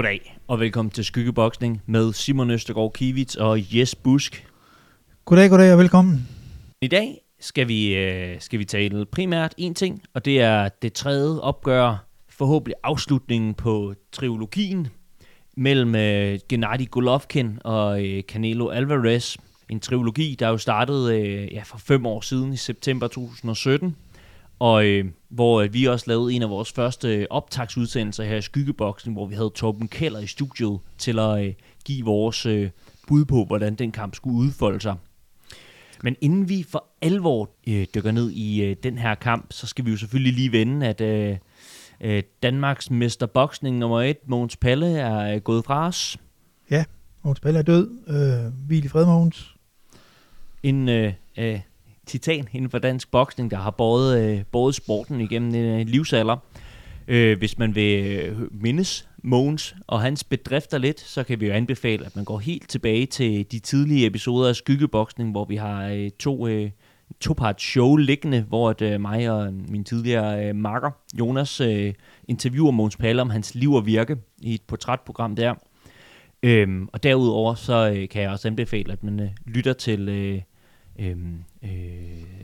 Goddag, og velkommen til Skyggeboksning med Simon Østergaard Kivits og Jes Busk. Goddag, goddag og velkommen. I dag skal vi, øh, skal vi tale primært en ting, og det er det tredje opgør, forhåbentlig afslutningen på trilogien mellem øh, Gennady Golovkin og øh, Canelo Alvarez. En trilogi, der jo startede øh, ja, for fem år siden i september 2017, og øh, hvor øh, vi også lavede en af vores første optagsudsendelser her i Skyggeboksen, hvor vi havde Torben Keller i studiet til at øh, give vores øh, bud på, hvordan den kamp skulle udfolde sig. Men inden vi for alvor øh, dykker ned i øh, den her kamp, så skal vi jo selvfølgelig lige vende, at øh, øh, Danmarks mesterboksning nummer et, Måns Palle, er øh, gået fra os. Ja, Måns Palle er død. Øh, hvil i fred, Måns. En øh, øh, titan inden for dansk boksning, der har båret, øh, båret sporten igennem en øh, livsalder. Øh, hvis man vil øh, mindes Mogens og hans bedrifter lidt, så kan vi jo anbefale, at man går helt tilbage til de tidlige episoder af Skyggeboksning, hvor vi har øh, to, øh, to part show liggende, hvor at, øh, mig og min tidligere øh, makker Jonas øh, interviewer Mogens Palle om hans liv og virke i et portrætprogram der. Øhm, og derudover så øh, kan jeg også anbefale, at man øh, lytter til øh, øhm, øh,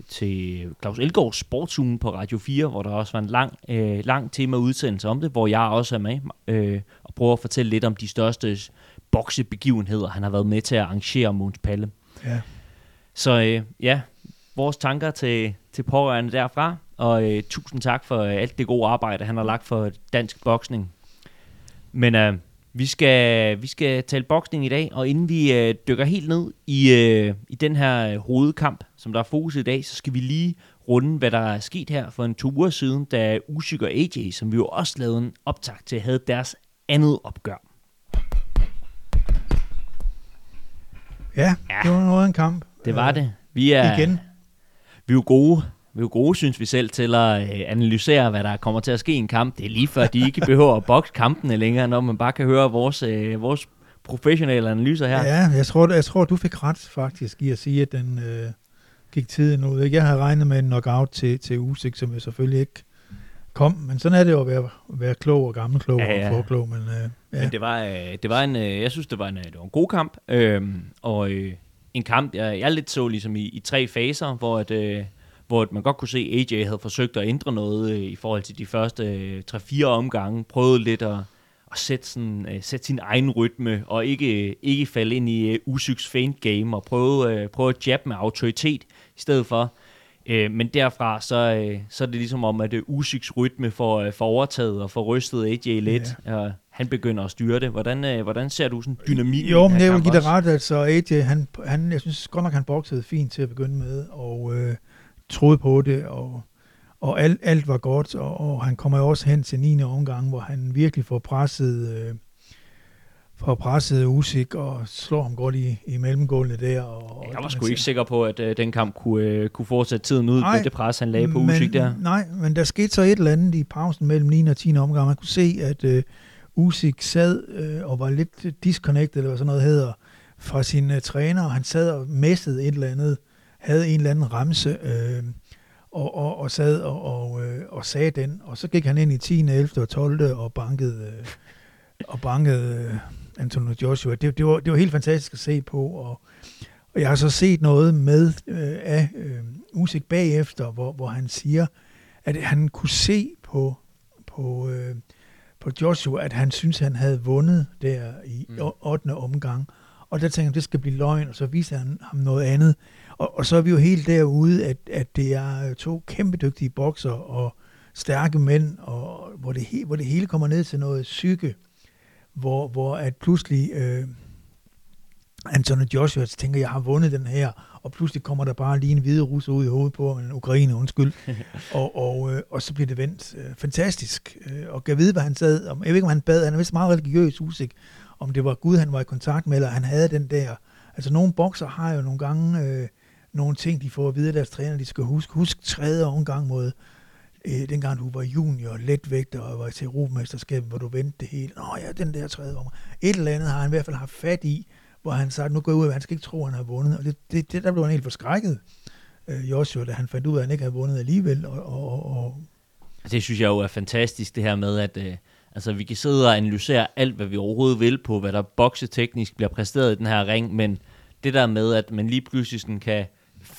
til Claus Elgaards Sportsugen på Radio 4, hvor der også var en lang, øh, lang tema udsendelse om det, hvor jeg også er med øh, og prøver at fortælle lidt om de største boksebegivenheder, han har været med til at arrangere Måns Palle. Ja. Så øh, ja, vores tanker til, til pårørende derfra, og øh, tusind tak for øh, alt det gode arbejde, han har lagt for dansk boksning. Men øh, vi skal, vi skal tale boksning i dag, og inden vi øh, dykker helt ned i, øh, i den her øh, hovedkamp, som der er fokus i dag, så skal vi lige runde, hvad der er sket her for en to uger siden, da Usyk og AJ, som vi jo også lavede en optag til, havde deres andet opgør. Ja, ja. det var noget en kamp. Det var det. Vi er, igen. Vi er jo gode vi er gode, synes vi selv, til at øh, analysere, hvad der kommer til at ske i en kamp. Det er lige før, de ikke behøver at bokse kampene længere, når man bare kan høre vores, øh, vores professionelle analyser her. Ja, jeg tror, jeg tror, du fik ret faktisk i at sige, at den øh, gik tiden ud. Jeg havde regnet med en knockout til, til Usyk, som jeg selvfølgelig ikke kom, men sådan er det jo at være, være klog og gammel klog ja, ja. og forklog. Men, øh, ja. men det var, øh, det var en, øh, jeg synes, det var en, det var en god kamp, øh, og øh, en kamp, jeg, jeg lidt så ligesom i, i tre faser, hvor at, øh, hvor man godt kunne se, at AJ havde forsøgt at ændre noget øh, i forhold til de første øh, 3-4 omgange, prøvet lidt at, at sætte, sådan, øh, sætte sin egen rytme, og ikke, ikke falde ind i uh, Usyks feint game, og prøve, uh, prøve at jab med autoritet i stedet for. Uh, men derfra, så, uh, så er det ligesom om, at uh, Usyks rytme får, uh, får overtaget og får rystet AJ lidt, ja. og han begynder at styre det. Hvordan, uh, hvordan ser du sådan dynamik? Jo, men jeg vil give dig ret, altså AJ, han, han, jeg synes godt nok, han boksede fint til at begynde med, og... Uh, troede på det, og, og alt, alt var godt, og, og han kommer jo også hen til 9. omgang, hvor han virkelig får presset, øh, får presset Usyk og slår ham godt i, i mellemgulvet der. Og, jeg var sgu ikke sikker på, at øh, den kamp kunne, øh, kunne fortsætte tiden ud nej, med det pres, han lagde på Usyk der. Nej, men der skete så et eller andet i pausen mellem 9. og 10. omgang. Man kunne se, at øh, Usyk sad øh, og var lidt disconnected, eller hvad sådan noget hedder, fra sin øh, træner, og han sad og messede et eller andet havde en eller anden ramse, øh, og, og, og sad og, og, øh, og sagde den, og så gik han ind i 10., 11. og 12. og bankede, øh, og bankede øh, Antonio Joshua. Det, det, var, det var helt fantastisk at se på, og, og jeg har så set noget med øh, af øh, Usyk bagefter, hvor, hvor han siger, at han kunne se på, på, øh, på Joshua, at han synes, han havde vundet der i mm. 8. omgang. Og der tænkte han, det skal blive løgn, og så viser han ham noget andet. Og, og så er vi jo helt derude, at, at det er to kæmpe dygtige bokser og stærke mænd, og hvor det, he, hvor det hele kommer ned til noget psyke, hvor, hvor at pludselig øh, Anthony Joshua tænker, jeg har vundet den her, og pludselig kommer der bare lige en hvide russer ud i hovedet på, en ukraine, undskyld, og, og, øh, og så bliver det vendt øh, fantastisk, øh, og kan vide, hvad han sad, om, jeg ved ikke, om han bad, han er vist meget religiøs usik, om det var Gud, han var i kontakt med, eller han havde den der, altså nogle bokser har jo nogle gange øh, nogle ting, de får at vide af deres træner, de skal huske. Husk tredje omgang mod, øh, dengang du var junior, letvægter og var til Europamesterskabet, hvor du vendte det hele. Nå ja, den der tredje omgang. Et eller andet har han i hvert fald haft fat i, hvor han sagde, nu går jeg ud, han skal ikke tro, at han har vundet. Og det, det, det der blev han helt forskrækket, øh, Joshua, da han fandt ud af, at han ikke havde vundet alligevel. Og, og, og det synes jeg jo er fantastisk, det her med, at, øh, Altså, vi kan sidde og analysere alt, hvad vi overhovedet vil på, hvad der bokseteknisk bliver præsteret i den her ring, men det der med, at man lige pludselig sådan kan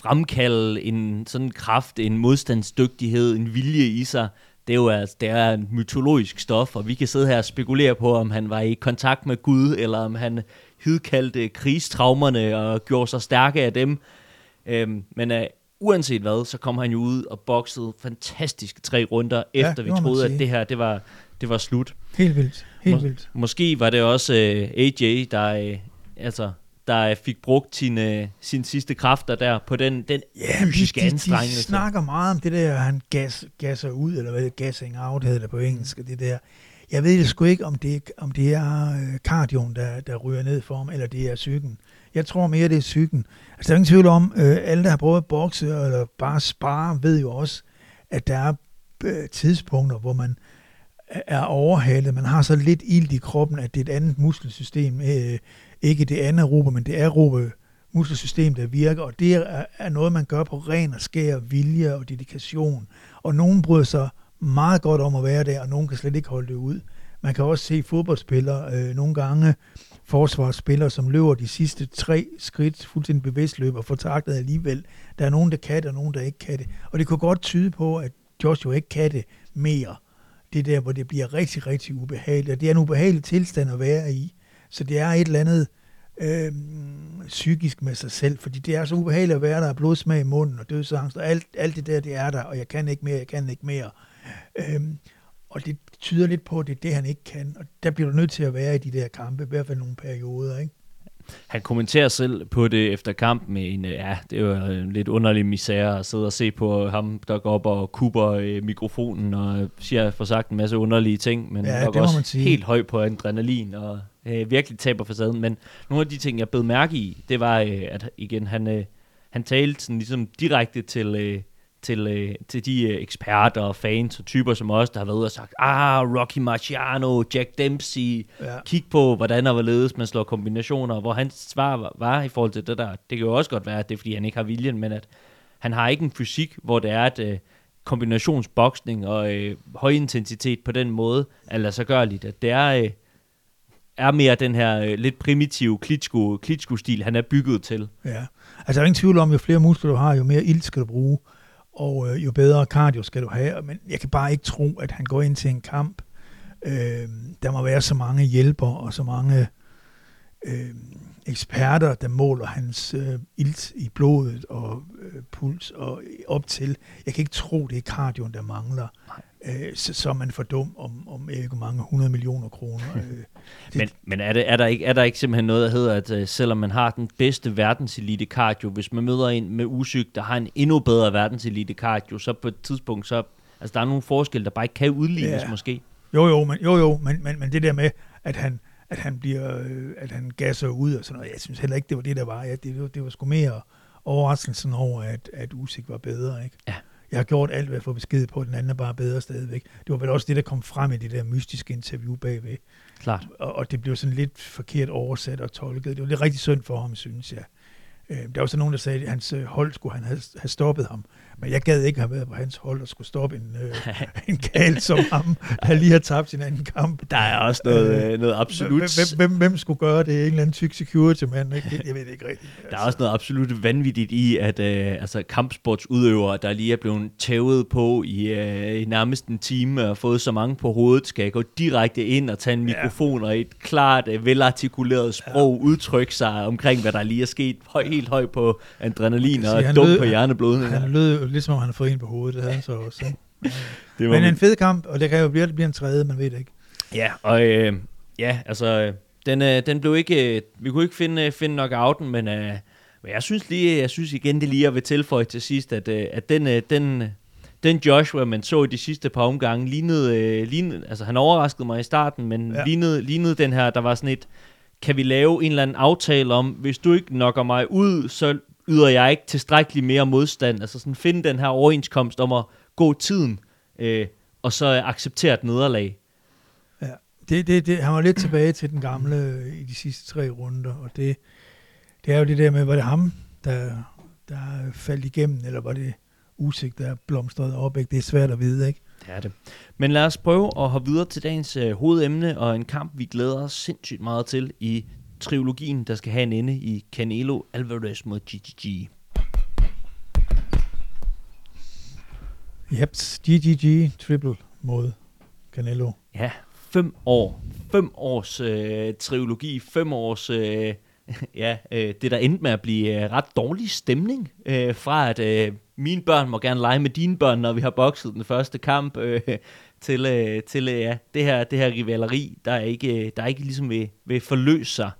fremkalde en sådan kraft, en modstandsdygtighed, en vilje i sig, det er jo altså, det er en mytologisk stof, og vi kan sidde her og spekulere på, om han var i kontakt med Gud, eller om han hidkaldte krigstraumerne og gjorde sig stærke af dem. Øhm, men uh, uanset hvad, så kom han jo ud og boksede fantastiske tre runder, Ja, efter vi må troede, at det her, det var, det var slut. Helt vildt. Helt Mås- vildt. Måske var det også uh, AJ, der, uh, altså, der fik brugt sine, uh, sine sidste kræfter der på den, den Ja, de, fysiske de, de anstrengelse. snakker meget om det der, han gas, gasser ud, eller hvad det gassing out hedder det på engelsk, det der. Jeg ved det sgu ikke, om det, om det er øh, cardioen, der, der ryger ned for ham, eller det er psyken. Jeg tror mere, det er psyken. Altså, der er ingen tvivl om, øh, alle, der har prøvet at bokse, eller bare spare, ved jo også, at der er øh, tidspunkter, hvor man er overhalet. Man har så lidt ild i kroppen, at det er et andet muskelsystem. Øh, ikke det anaerobe, men det aerobe muskelsystem, der virker. Og det er, er noget, man gør på ren og skær vilje og dedikation. Og nogen bryder sig meget godt om at være der, og nogen kan slet ikke holde det ud. Man kan også se fodboldspillere øh, nogle gange, forsvarsspillere, som løber de sidste tre skridt fuldstændig bevidst løber for taktet alligevel. Der er nogen, der kan det, og nogen, der ikke kan det. Og det kunne godt tyde på, at Joshua ikke kan det mere. Det er der, hvor det bliver rigtig, rigtig ubehageligt. Og det er en ubehagelig tilstand at være i. Så det er et eller andet øh, psykisk med sig selv, fordi det er så ubehageligt at være der, blodsmag i munden og dødsangst, og alt, alt det der, det er der, og jeg kan ikke mere, jeg kan ikke mere. Øhm, og det tyder lidt på, at det er det, han ikke kan, og der bliver du nødt til at være i de der kampe, i hvert fald nogle perioder, ikke? Han kommenterer selv på det efter kampen med en, øh, ja, det er jo en lidt underlig misære at sidde og se på ham, der går op og kuber øh, mikrofonen og øh, siger, får sagt en masse underlige ting, men Ja, nok også sige. helt høj på adrenalin og øh, virkelig taber facaden. Men nogle af de ting, jeg bed mærke i, det var, øh, at igen, han, øh, han talte sådan ligesom direkte til, øh, til, øh, til de øh, eksperter og fans og typer som os, der har været ude og sagt, ah, Rocky Marciano, Jack Dempsey, Ja. kig på, hvordan og hvorledes man slår kombinationer, hvor hans svar var, var i forhold til det der. Det kan jo også godt være, at det er, fordi han ikke har viljen, men at han har ikke en fysik, hvor det er, at øh, kombinationsboksning og øh, høj intensitet på den måde er lade sig gørligt. At det er, øh, er mere den her øh, lidt primitive Klitschko, Klitschko-stil, han er bygget til. Ja. Altså, der er ingen tvivl om, jo flere muskler du har, jo mere ild skal du bruge, og øh, jo bedre cardio skal du have. Men jeg kan bare ikke tro, at han går ind til en kamp. Øh, der må være så mange hjælper og så mange øh, eksperter, der måler hans øh, ilt i blodet og øh, puls og op til. Jeg kan ikke tro, det er cardioen, der mangler. Øh, så, så er man for dum om, om ikke mange 100 millioner kroner. Øh, det, Men, men er, det, er, der ikke, er der ikke simpelthen noget, der hedder, at øh, selvom man har den bedste verdenselite cardio, hvis man møder en med usyg, der har en endnu bedre verdenselite cardio, så på et tidspunkt, så altså, der er nogle forskelle, der bare ikke kan udlignes Ja. måske. Jo, jo, men, jo, jo, men, men, men det der med, at han, at han bliver, øh, at han gasser ud og sådan noget, jeg synes heller ikke, det var det, der var. Ja, det, var- det var sgu mere overraskelsen over, at, at Usyk var bedre, ikke? Ja. Jeg har gjort alt, hvad jeg får besked på, den anden er bare bedre stadigvæk. Det var vel også det, der kom frem i det der mystiske interview bagved. Klart. Og, og det blev sådan lidt forkert oversat og tolket. Det var lidt rigtig synd for ham, synes jeg. Øh, der var så nogen, der sagde, at hans øh, hold skulle han have, have stoppet ham. Men jeg gad ikke have været på hans hold og skulle stoppe en, øh, en gal som ham, der lige har tabt sin anden kamp. Der er også noget, øh, noget absolut... Hvem, hvem, hvem, skulle gøre det? En eller anden tyk security-mand? Jeg ved det ikke rigtigt. Altså, Der er også noget absolut vanvittigt i, at øh, altså, kampsportsudøvere, der lige er blevet tævet på i, øh, i nærmest en time og fået så mange på hovedet, skal gå direkte ind og tage en Ja. mikrofon og i et klart, øh, velartikuleret sprog udtrykke sig omkring, hvad der lige er sket høj, helt højt på adrenalin sige, og han dum lød- på hjerneblødning. Han lød jo ligesom, om han har fået en på hovedet. Det havde han så også. Det Men en fed kamp, og det kan jo blive, det bliver en tredje, man ved det ikke. Ja, og øh, ja, altså, den, øh, den blev ikke, øh, vi kunne ikke finde, øh, finde knockouten, men, øh, men jeg synes lige, jeg synes igen, det lige er ved tilføje til sidst, at, øh, at den, øh, den, øh, den Joshua, man så i de sidste par omgange, lignede, øh, lignede altså han overraskede mig i starten, men ja. lignede, lignede den her, der var sådan et, kan vi lave en eller anden aftale om, hvis du ikke nokker mig ud, så yder jeg ikke tilstrækkeligt mere modstand. Altså sådan finde den her overenskomst om at gå tiden, øh, og så acceptere et nederlag. Ja. Det, det, det, han var lidt tilbage til den gamle øh, i de sidste tre runder, og det, det er jo det der med, var det ham, der, der faldt igennem, eller var det usigt, der blomstrede op, ikke? Det er svært at vide, ikke? Det er det. Men lad os prøve at hoppe videre til dagens øh, hovedemne, og en kamp, vi glæder os sindssygt meget til i trilogien, der skal have en ende i Canelo Alvarez mod GGG. Yep, GGG triple mod Canelo. Ja, fem år. Fem års øh, trilogi, fem års... Øh, ja, øh, det der endte med at blive øh, ret dårlig stemning øh, fra, at øh, mine børn må gerne lege med dine børn, når vi har bokset den første kamp, øh, til, øh, til øh, ja, det her, det her rivaleri, der er ikke, øh, der er ikke ligesom vil, vil forløse sig.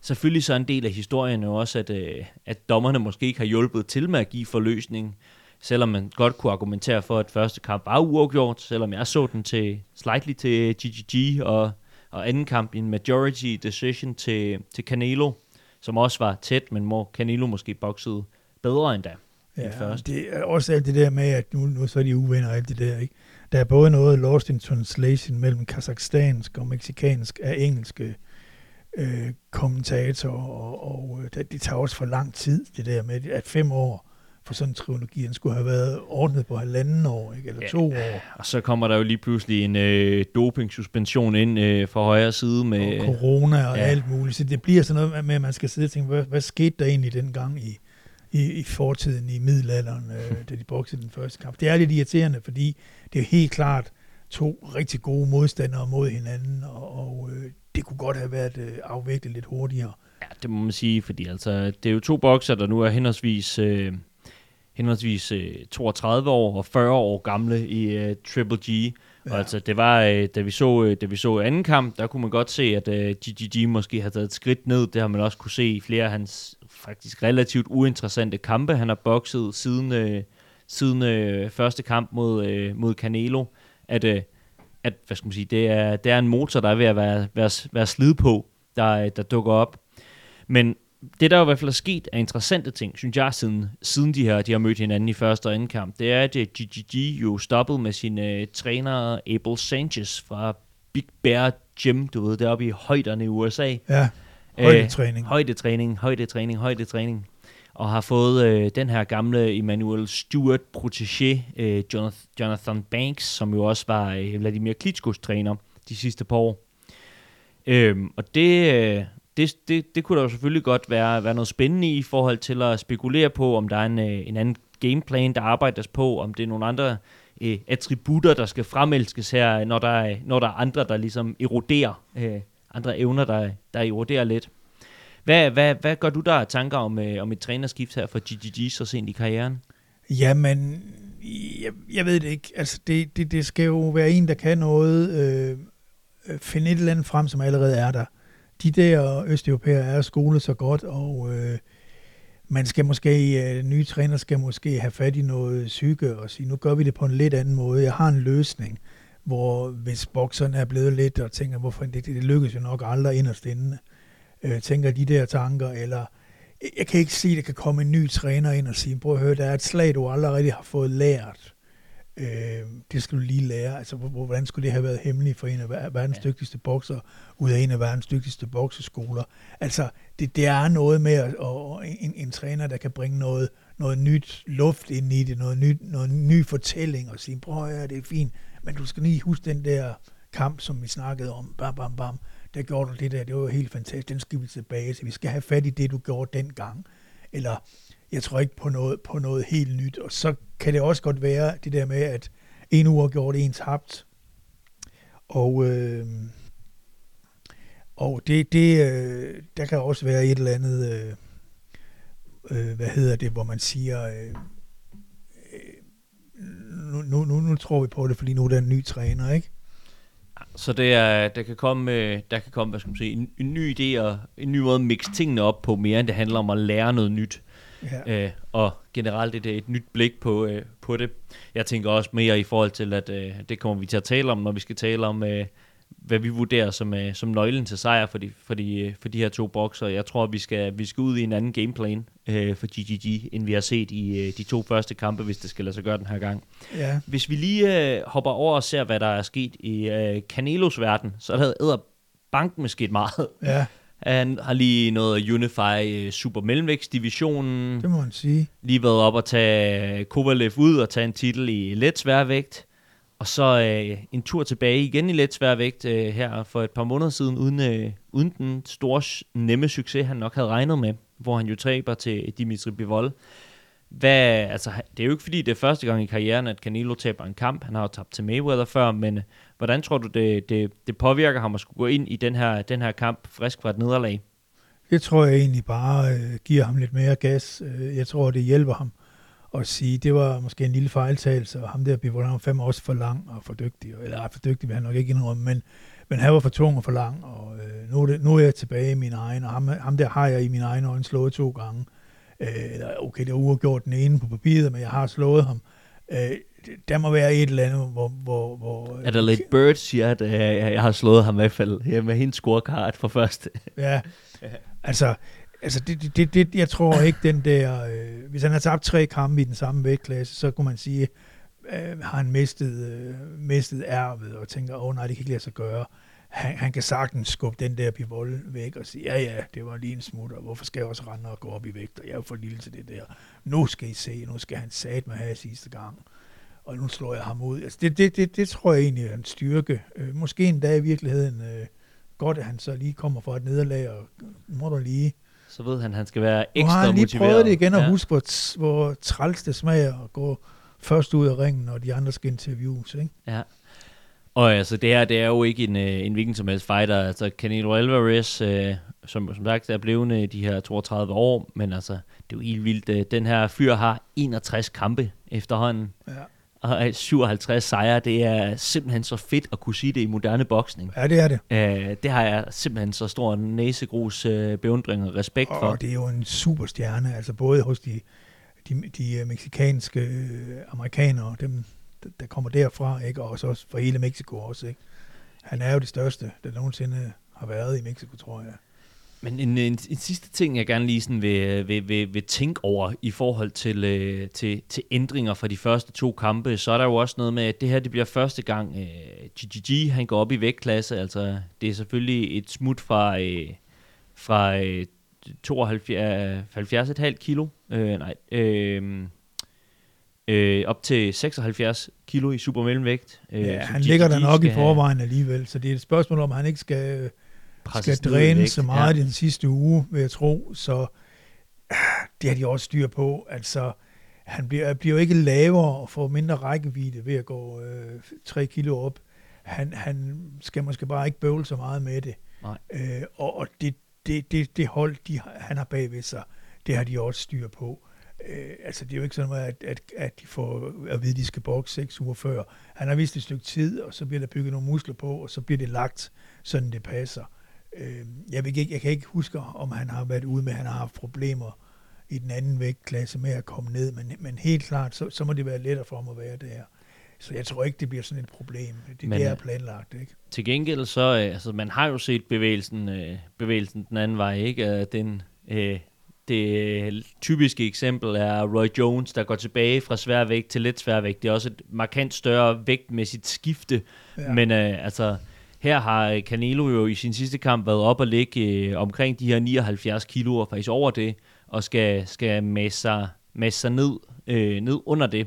Selvfølgelig så er en del af historien jo også, at, øh, at dommerne måske ikke har hjulpet til med at give forløsning, selvom man godt kunne argumentere for, at første kamp var uafgjort, selvom jeg så den til slightly til GGG, og, og anden kamp en majority decision til, til Canelo, som også var tæt, men hvor Canelo måske boksede bedre end da. Ja, end først. det er også alt det der med, at nu, nu så er de uvenner og alt det der, ikke? Der er både noget lost in translation mellem kazakhstansk og meksikansk af engelske øh, kommentatorer, og, og øh, det, det tager også for lang tid, det der med, at fem år for sådan en trilogi, den skulle have været ordnet på halvanden år, ikke? eller Ja. to år. Og så kommer der jo lige pludselig en øh, doping-suspension ind øh, fra højre side med... og corona og ja. alt muligt. Så det bliver sådan noget med, at man skal sidde og tænke, hvad, hvad skete der egentlig dengang i, i, i fortiden, i middelalderen, øh, da de boksede den første kamp. Det er lidt irriterende, fordi det er helt klart to rigtig gode modstandere mod hinanden, og, og øh, det kunne godt have været øh, afviklet lidt hurtigere. Ja, det må man sige, fordi altså, det er jo to bokser, der nu er henholdsvis, øh, henholdsvis øh, 32 år og 40 år gamle i øh, Triple G. Ja. Og altså, det var, øh, da, vi så, øh, da vi så anden kamp, der kunne man godt se, at øh, GGG måske har taget et skridt ned. Det har man også kunne se i flere af hans faktisk relativt uinteressante kampe. Han har bokset siden, øh, siden øh, første kamp mod, øh, mod Canelo. At, øh, at hvad skal man sige, det er, det er en motor, der er ved at være, være, være slid på, der, øh, der dukker op. Men det, der jo i hvert fald er sket af interessante ting, synes jeg, siden, siden de, her, de har mødt hinanden i første og anden kamp, det er, at øh, GGG jo stoppede med sin øh, træner Abel Sanchez fra Big Bear Gym, du ved, deroppe i højderne i USA. Ja, højdetræning. Øh, højdetræning, højdetræning, højdetræning. Og har fået øh, den her gamle Emmanuel Stewart protégé, øh, Jonathan, Jonathan Banks, som jo også var øh, Vladimir Klitschkos træner de sidste par år. Øhm, og det, øh, det, det, det kunne der jo selvfølgelig godt være, være noget spændende i, i forhold til at spekulere på, om der er en, øh, en anden gameplan, der arbejdes på, om det er nogle andre øh, attributter, der skal fremelskes her, når der, er, når der er andre, der ligesom eroderer, øh, andre evner, der, der eroderer lidt. Hvad, hvad, hvad gør du der af tanker om, øh, om et trænerskift her for GGG så sent i karrieren? Jamen, jeg, jeg ved det ikke. Altså, det, det, det skal jo være en, der kan noget, øh, øh finde et eller andet frem, som allerede er der. De der østeuropæere er skolet så godt, og øh, man skal måske, øh, nye træner skal måske have fat i noget psyke og sige, nu gør vi det på en lidt anden måde. Jeg har en løsning, hvor hvis bokserne er blevet lidt og tænker, hvorfor det, det lykkes jo nok aldrig inderst inde, øh, tænker de der tanker, eller jeg kan ikke sige, at der kan komme en ny træner ind og sige, prøv at høre, der er et slag, du aldrig rigtig har fået lært. Øh, det skal du lige lære. Altså, hvor- hvor- hvordan skulle det have været hemmeligt for en af ver- verdens Ja. dygtigste bokser, ud af en af verdens dygtigste bokseskoler? Altså, det, det er noget med at, og en, en træner, der kan bringe noget, noget nyt luft ind i det, noget, nyt, noget ny fortælling, og sige, prøv at høre, det er fint, men du skal lige huske den der kamp, som vi snakkede om, bam, bam, bam, der gjorde du det der, det var helt fantastisk, den skal vi tilbage til, vi skal have fat i det, du gjorde dengang, eller jeg tror ikke på noget, på noget helt nyt, og så kan det også godt være det der med, at en uge gjort en tabt, og, øh, og det, det, øh, der kan også være et eller andet, øh, øh, hvad hedder det, hvor man siger, øh, øh nu, nu, nu, nu tror vi på det, fordi nu er der en ny træner, ikke? Så det er, der kan komme, øh, der kan komme hvad skal man sige, en, en ny idé og en ny måde at mixe tingene op på, mere end det handler om at lære noget nyt. Ja. Øh, og generelt er det et nyt blik på, øh, på det. Jeg tænker også mere i forhold til, at øh, det kommer vi til at tale om, når vi skal tale om, øh, hvad vi vurderer som, øh, som nøglen til sejr for de, for de, øh, for de her to bokser. Jeg tror, at vi skal, vi skal ud i en anden gameplan øh, for GGG, end vi har set i øh, de to første kampe, hvis det skal lade sig gøre den her gang. ja. Hvis vi lige øh, hopper over og ser, hvad der er sket i øh, Canelos verden, så er der æder banken med sket meget. ja, Han har lige noget unify øh, super mellemvægtsdivisionen, det må man sige. lige været op og tage Kovalev ud og tage en titel i let sværvægt. Og så øh, en tur tilbage igen i let sværvægt øh, her for et par måneder siden, uden, øh, uden den store, nemme succes, han nok havde regnet med, hvor han jo taber til Dimitri Bivol. Hvad, altså, det er jo ikke fordi, det er første gang i karrieren, at Canelo taber en kamp. Han har jo tabt til Mayweather før, men hvordan tror du, det, det, det påvirker ham at skulle gå ind i den her, den her kamp frisk fra et nederlag? Det tror jeg egentlig bare øh, giver ham lidt mere gas. Øh, jeg tror, det hjælper ham at sige, det var måske en lille fejltagelse, og ham der Bivol, han var fem år for lang og for dygtig, eller for dygtig vil han nok ikke indrømme, men, men han var for tung og for lang, og øh, nu, er det, nu er jeg tilbage i min egen, og ham, ham der har jeg i min egen øjne slået to gange. Øh, okay, det er uafgjort den ene på papiret, men jeg har slået ham. Øh, der må være et eller andet, hvor... hvor, hvor er der lidt Bird siger, at øh, jeg har slået ham i hvert fald ja, med hendes scorecard for første. ja, altså, altså det, det, det, jeg tror ikke den der... Øh, hvis han har tabt tre kampe i den samme vægtklasse, så kunne man sige, øh, har han mistet, øh, mistet ærvet og tænker, åh oh, nej, det kan ikke lade sig gøre. Han, han kan sagtens skubbe den der pivol væk og sige, ja ja, det var lige en smutter, hvorfor skal jeg også rende og gå op i vægt, og jeg er jo for lille til det der. Nu skal I se, nu skal han sat med have sidste gang og nu slår jeg ham ud. Altså det, det, det, det tror jeg egentlig er en styrke. Øh, måske en dag i virkeligheden øh, godt, at han så lige kommer fra et nederlag, og må du lige... Så ved han, at han skal være ekstra motiveret. Har han lige motiveret. prøvet det igen, og ja. huske, hvor, hvor træls det smager at gå først ud af ringen, og de andre skal interviews. Ikke? Ja. Og altså, det her, det er jo ikke en, øh, en hvilken som helst fighter. Altså, Canelo Alvarez, øh, som, som sagt er blevet de her 32 år, men altså, det er jo helt vildt. Øh, den her fyr har 61 kampe efterhånden. Ja og 57 sejre, det er simpelthen så fedt at kunne sige det i moderne boksning. Ja, det er det. Uh, det har jeg simpelthen så stor næsegrus uh, beundring og respekt for. Og det er jo en superstjerne, altså både hos de, de, de øh, meksikanske amerikanere, dem, der kommer derfra, ikke? og også for hele Mexico også. Ikke? Han er jo det største, der nogensinde har været i Mexico, tror jeg. Men en, en, en sidste ting, jeg gerne lige sådan vil, vil, vil, vil tænke over i forhold til, øh, til, til ændringer fra de første to kampe, så er der jo også noget med, at det her det bliver første gang, øh, GGG han går op i vægtklasse. Altså, det er selvfølgelig et smut fra, øh, fra øh, 72,5 kilo, øh, nej, øh, øh, op til 76 kilo i supermellemvægt. Øh, ja, han ligger der nok i forvejen alligevel, så det er et spørgsmål om, han ikke skal skal dræne så meget ja. den sidste uge, vil jeg tro, så det har de også styr på. Altså, han bliver, bliver jo ikke lavere og får mindre rækkevidde ved at gå øh, 3 kilo op. Han, han skal måske bare ikke bøvle så meget med det. Nej. Øh, og og det, det, det, det hold, de, han har bagved sig, det har de også styr på. Øh, altså, det er jo ikke sådan, at, at, at de får at vide, at de skal bokse seks uger før. Han har vist et stykke tid, og så bliver der bygget nogle muskler på, og så bliver det lagt, sådan det passer. Øh, jeg, vil ikke, jeg kan ikke huske, om han har været ude med, at han har haft problemer i den anden vægtklasse med at komme ned, men, men helt klart, så, så må det være lettere for ham at være der. Så jeg tror ikke, det bliver sådan et problem. Det, men, er øh, planlagt, ikke? Til gengæld så, øh, altså man har jo set bevægelsen, øh, bevægelsen den anden vej, ikke? Den, øh, det typiske eksempel er Roy Jones, der går tilbage fra sværvægt til let sværvægt. Det er også et markant større vægtmæssigt skifte, ja. men øh, altså her har øh, Canelo jo i sin sidste kamp været op og ligge øh, omkring de her 79 kilo, og faktisk over det, og skal, skal masse sig, masse sig ned, øh, ned under det.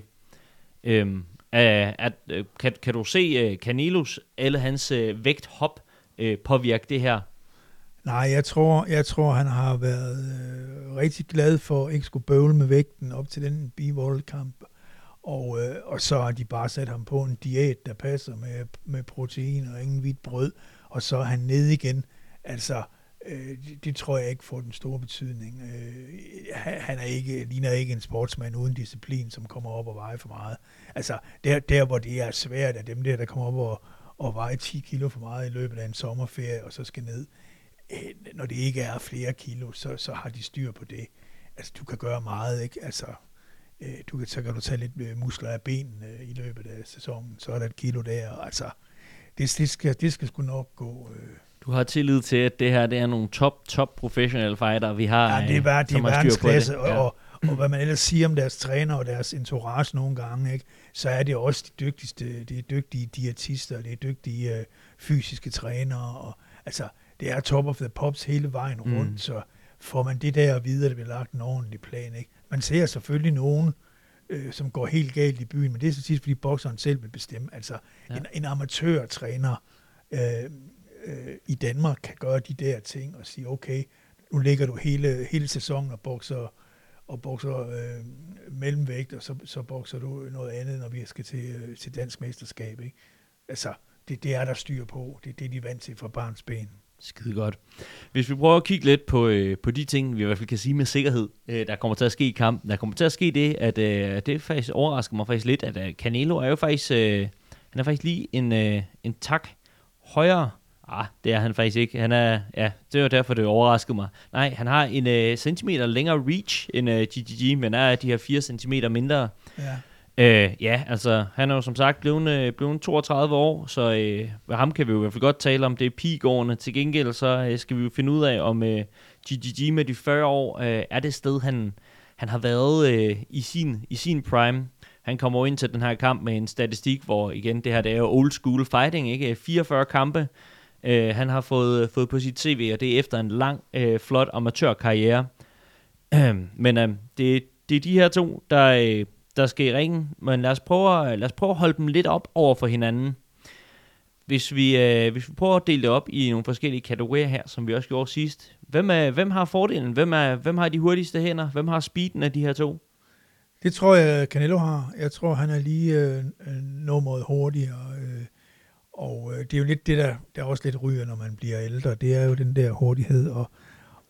Øhm, at, at, øh, kan, kan du se øh, Canelos eller hans øh, vægthop øh, påvirke det her? Nej, jeg tror, jeg tror han har været øh, rigtig glad for at ikke skulle bøvle med vægten op til den b kamp og, øh, og så har de bare sat ham på en diæt, der passer med, med protein og ingen hvidt brød, og så er han ned igen. Altså, øh, det, det tror jeg ikke får den store betydning. Øh, han er ikke, ligner ikke en sportsmand uden disciplin, som kommer op og vejer for meget. Altså, der, der hvor det er svært, at dem der, der kommer op og, og vejer 10 kilo for meget i løbet af en sommerferie, og så skal ned, øh, når det ikke er flere kilo, så, så har de styr på det. Altså, du kan gøre meget, ikke? Altså, du kan, så kan du tage lidt øh, muskler af benene øh, i løbet af sæsonen, så er der et kilo der, altså, det, det, skal, det skal sgu nok gå. Øh. Du har tillid til, at det her det er nogle top, top professional fighter, vi har, Ja, det er, bare, de er verdensklasse, og, ja. og, og hvad man ellers siger om deres træner og deres entourage nogle gange, ikke, så er det også de dygtigste, det er dygtige diætister, det er dygtige øh, fysiske trænere, og altså, det er top of the pops hele vejen rundt, mm. så får man det der at vide, at det bliver lagt en ordentlig plan, ikke? Man ser selvfølgelig nogen øh, som går helt galt i byen, men det er så sidst, fordi bokseren selv vil bestemme. Altså, ja. en, en amatørtræner øh, øh, i Danmark kan gøre de der ting og sige, okay, nu ligger du hele, hele sæsonen og bokser, og bokser øh, mellemvægt, og så, så bokser du noget andet, når vi skal til, øh, til dansk mesterskab. Ikke? Altså, det, det er der styr på. Det, det er de vant til fra barns ben. Skide godt. Hvis vi prøver at kigge lidt på, øh, på de ting, vi i hvert fald kan sige med sikkerhed, øh, der kommer til at ske i kampen. Der kommer til at ske det, at øh, det faktisk overrasker mig faktisk lidt, at øh, Canelo er jo faktisk, øh, han er faktisk lige en, øh, en tak højere. Ah, det er han faktisk ikke. Han er, ja, det er jo derfor, det overraskede mig. Nej, han har en øh, centimeter længere reach end øh, GGG, men er de her 4 centimeter mindre. Ja. Øh, ja, altså, han er jo som sagt blevet, øh, blevet 32 år, så øh, ved ham kan vi jo i hvert fald godt tale om, det er pigårene. Til gengæld så øh, skal vi jo finde ud af, om øh, GGG med de 40 år øh, er det sted, han, han har været øh, i, sin, i sin prime. Han kommer ind til den her kamp med en statistik, hvor igen, det her det er jo old school fighting, ikke? Øh, 44 kampe, øh, han har fået, øh, fået på sit CV, og det er efter en lang, øh, flot amatørkarriere. Men øh, det, det er de her to, der, øh, der skal i ringen, men lad os, prøve, lad os prøve at holde dem lidt op over for hinanden. Hvis vi, øh, hvis vi prøver at dele det op i nogle forskellige kategorier her, som vi også gjorde sidst. Hvem, er, hvem har fordelen? Hvem, er, hvem har de hurtigste hænder? Hvem har speeden af de her to? Det tror jeg, Canelo har. Jeg tror, han er lige øh, nummeret hurtigere. Øh, og øh, det er jo lidt det, der, der også lidt ryger, når man bliver ældre. Det er jo den der hurtighed. Og,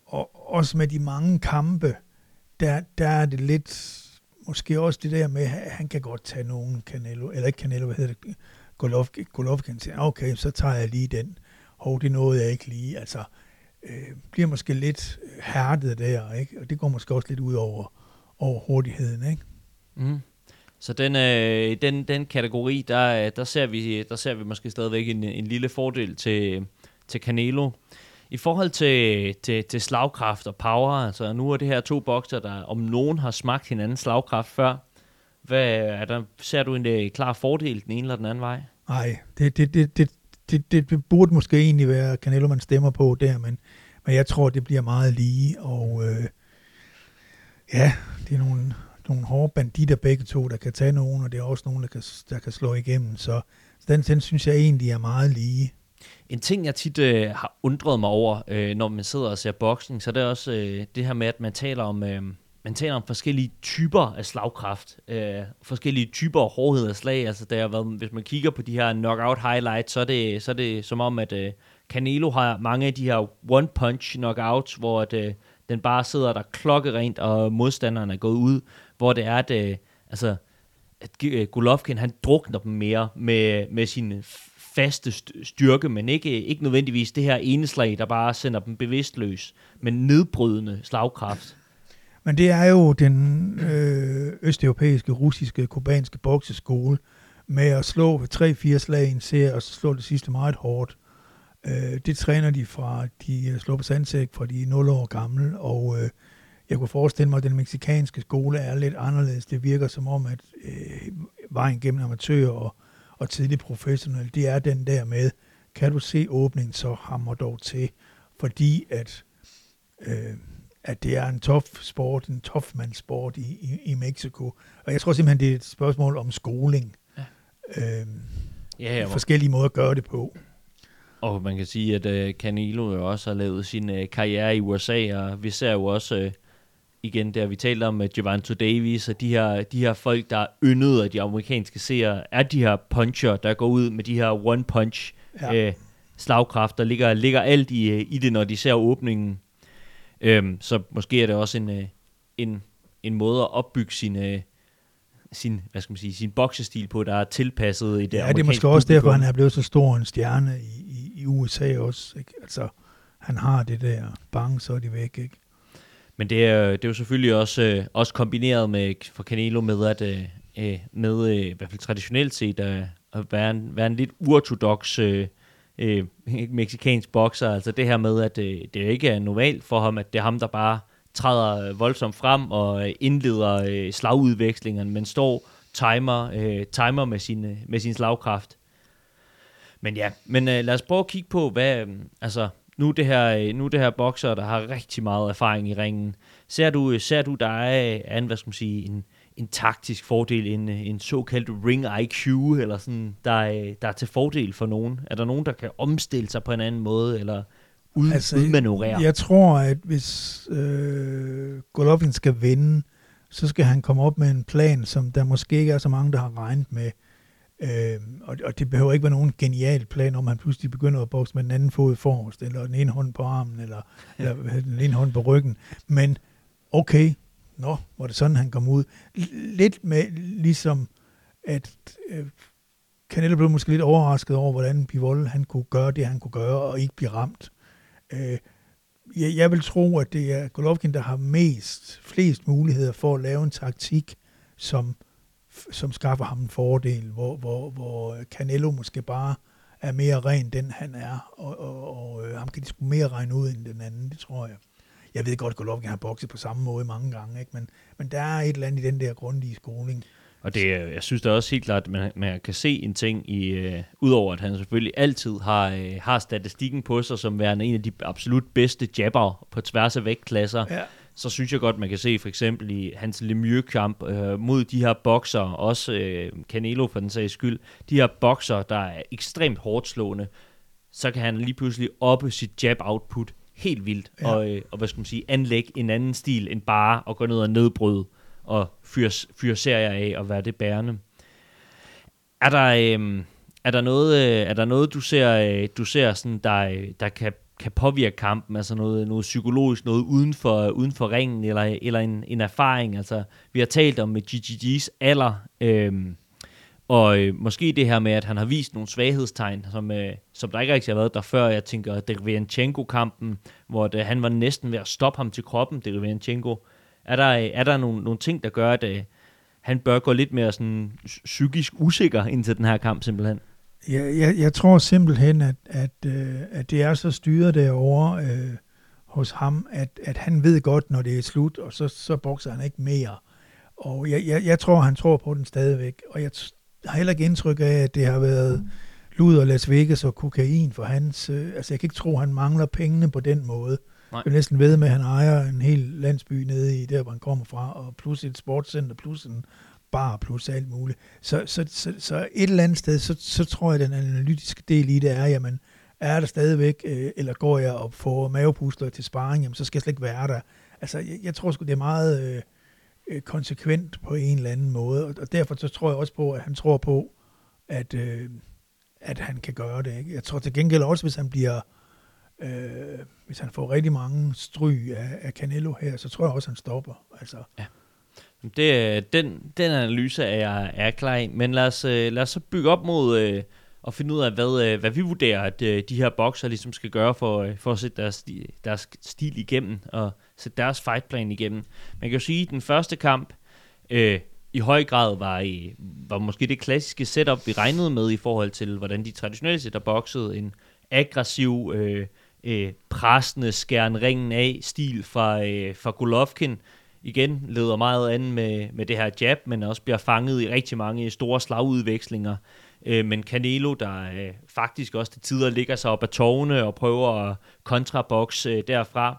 og også med de mange kampe, der, der er det lidt måske også det der med, at han kan godt tage nogen Canelo, eller ikke Canelo, hvad hedder det, Golovkin, Golovkin siger, okay, så tager jeg lige den. Hov, det nåede jeg ikke lige. Altså, øh, bliver måske lidt hærdet der, ikke? Og det går måske også lidt ud over, over hurtigheden, ikke? Mm. Så den, øh, den, den kategori, der, øh, der, ser vi, der ser vi måske stadigvæk en, en lille fordel til, til Canelo. I forhold til, til, til slagkraft og power, altså nu er det her to bokser, der om nogen har smagt hinanden slagkraft før. Hvad, er der, ser du en uh, klar fordel den ene eller den anden vej? Nej, det, det, det, det, det, det burde måske egentlig være Canelo, man stemmer på der, men, men jeg tror, det bliver meget lige, og øh, ja, det er nogle, nogle hårde banditter begge to, der kan tage nogen, og det er også nogen, der kan, der kan slå igennem, så, så den, den synes jeg egentlig er meget lige. En ting, jeg tit øh, har undret mig over, øh, når man sidder og ser boksning, så det er også øh, det her med, at man taler om... Øh, man taler om forskellige typer af slagkraft, øh, forskellige typer af hårdhed af slag. Altså, der har været, hvis man kigger på de her knockout highlights, så er det, så er det som om, at øh, Canelo har mange af de her one-punch knockouts, hvor at, øh, den bare sidder der klokkerent, og modstanderen er gået ud, hvor det er, at, øh, altså, at øh, Golovkin, han drukner dem mere med, med sin faste styrke, men ikke, ikke nødvendigvis det her ene slag, der bare sender dem bevidstløs, men nedbrydende slagkraft. Men det er jo den øh, østeuropæiske, russiske, kubanske bokseskole med at slå 3-4 slag i en serie, og så slå det sidste meget hårdt. Øh, det træner de fra, de øh, slår på sandsæk fra de 0 år gamle, og øh, jeg kunne forestille mig, at den meksikanske skole er lidt anderledes. Det virker som om, at øh, vejen gennem amatører og og tidlig professionel, det er den der med, kan du se åbningen, så hammer dog til, fordi at, øh, at det er en tof sport, en sport i, i, i Mexico. Og jeg tror simpelthen, det er et spørgsmål om skoling. Ja. Øh, ja, ja, forskellige måder at gøre det på. Og man kan sige, at uh, Canelo jo også har lavet sin uh, karriere i USA, og vi ser jo også uh, igen, der vi talte om Javante Davis, og de her, de her folk, der er yndet af de amerikanske seere, er de her puncher, der går ud med de her one-punch ja. øh, slagkraft, der ligger, ligger alt i, øh, i det, når de ser åbningen. Øhm, så måske er det også en, øh, en, en måde at opbygge sin, øh, sin, hvad skal man sige, sin boksestil på, der er tilpasset i det Ja, det er måske også derfor, han er blevet så stor en stjerne i, i, i USA også. Ikke? Altså, han har det der, bang, så er de væk, ikke? Men det er, det er jo selvfølgelig også, øh, også kombineret med for Canelo med, at øh, øh, med øh, i hvert fald traditionelt set at, at være, en, være en lidt uortodox øh, øh, meksikansk bokser. Altså det her med, at øh, det ikke er normalt for ham, at det er ham, der bare træder øh, voldsomt frem og øh, indleder øh, slagudvekslingerne, men står timer, øh, timer med, sin, med sin slagkraft. Men ja, men øh, lad os prøve at kigge på, hvad, øh, altså, nu det her, øh, nu det her bokser, der har rigtig meget erfaring i ringen. Ser du, ser du der er, en, hvad skal man sige, en, en taktisk fordel, en, en såkaldt ring IQ, eller sådan, der, er, der er til fordel for nogen? Er der nogen, der kan omstille sig på en anden måde, eller ud, altså, udmanøvrere? Jeg tror, at hvis øh, Golovkin skal vinde, så skal han komme op med en plan, som der måske ikke er så mange, der har regnet med. Øh, og, og det behøver ikke være nogen genial plan, om han pludselig begynder at bokse med den anden fod forrest, eller den ene hånd på armen, eller, eller den ene hånd på ryggen. Men okay, nå, var det sådan, han kom ud. Lidt med ligesom, at øh, Canelo blev måske lidt overrasket over, hvordan Bivol han kunne gøre det, han kunne gøre, og ikke blive ramt. Øh, jeg, jeg vil tro, at det er Golovkin, der har mest, flest muligheder for at lave en taktik, som, som skaffer ham en fordel, hvor, hvor, hvor Canelo måske bare er mere ren, den han er, og, og, og øh, ham kan de sgu mere regne ud end den anden, det tror jeg. Jeg ved godt, at Golovkin har bokset på samme måde mange gange, ikke? Men, men der er et eller andet i den der grundige skoling, og det, jeg synes da også helt klart, at man, man kan se en ting, i, uh, udover at han selvfølgelig altid har, uh, har statistikken på sig, som værende en af de absolut bedste jabber på tværs af vægtklasser, ja. Så synes jeg godt, man kan se for eksempel i hans Lemieux-kamp uh, mod de her bokser, også uh, Canelo for den sags skyld, de her bokser, der er ekstremt hårdt slående, så kan han lige pludselig oppe sit jab-output helt vildt, ja. og, uh, og hvad skal man sige, anlægge en anden stil end bare at gå ned og nedbryde og fyre, fyre serier af og være det bærende. Er der, øh, er der noget, øh, er der noget du ser, øh, du ser sådan, der, der kan, kan påvirke kampen, altså noget, noget psykologisk, noget uden for, uden for ringen, eller, eller en, en erfaring? Altså, vi har talt om med GGG's alder, øhm, og øh, måske det her med, at han har vist nogle svaghedstegn, som, øh, som der ikke rigtig har været der før. Jeg tænker, Derevyanchenko-kampen, hvor det, han var næsten ved at stoppe ham til kroppen, Derevyanchenko. Er der, øh, er der nogle, nogle ting, der gør, at øh, han bør gå lidt mere sådan psykisk usikker ind til den her kamp simpelthen? Ja, jeg, jeg tror simpelthen, at, at, uh, at det er så styret derovre uh, hos ham, at, at han ved godt, når det er slut, og så, så bokser han ikke mere. Og jeg, jeg, jeg tror, han tror på den stadigvæk. Og jeg har heller ikke indtryk af, at det har været luder Las Vegas og kokain for hans... Uh, altså, jeg kan ikke tro, han mangler pengene på den måde. Nej. Jeg er næsten ved med, at han ejer en hel landsby nede i der, hvor han kommer fra, og plus et sportscenter, plus en bar, plus alt muligt. Så, så, så, så et eller andet sted, så, så tror jeg, at den analytiske del i det er, jamen, er der stadigvæk, øh, eller går jeg og får mavepuster til sparring, jamen, så skal jeg slet ikke være der. Altså, jeg, jeg tror sgu, det er meget øh, øh, konsekvent på en eller anden måde, og, og derfor så tror jeg også på, at han tror på, at, øh, at han kan gøre det. Ikke? Jeg tror til gengæld også, hvis han bliver øh, hvis han får rigtig mange stryg af, af Canelo her, så tror jeg også, han stopper. Altså. Ja. Det, den, den analyse er jeg, er klar i, men lad os, øh, lad os så bygge op mod øh, og finde ud af, hvad, øh, hvad vi vurderer, at øh, de her bokser ligesom skal gøre for, øh, for at sætte deres, deres stil igennem og sætte deres fightplan igennem. Man kan jo sige, at den første kamp øh, i høj grad var, i, var måske det klassiske setup, vi regnede med i forhold til, hvordan de traditionelt set har. En aggressiv, øh, øh, pressende, skæren ringen af stil fra, øh, fra Golovkin. Igen leder meget an med, med det her jab, men også bliver fanget i rigtig mange store slagudvekslinger. Øh, men Canelo, der øh, faktisk også til tider ligger sig op ad tårne og prøver at kontrabox øh, derfra.